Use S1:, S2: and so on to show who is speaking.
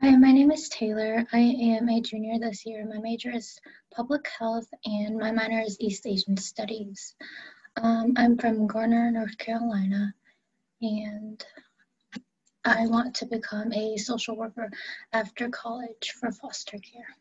S1: Hi, my name is Taylor. I am a junior this year. My major is public health and my minor is East Asian Studies. Um, I'm from Garner, North Carolina, and I want to become a social worker after college for foster care.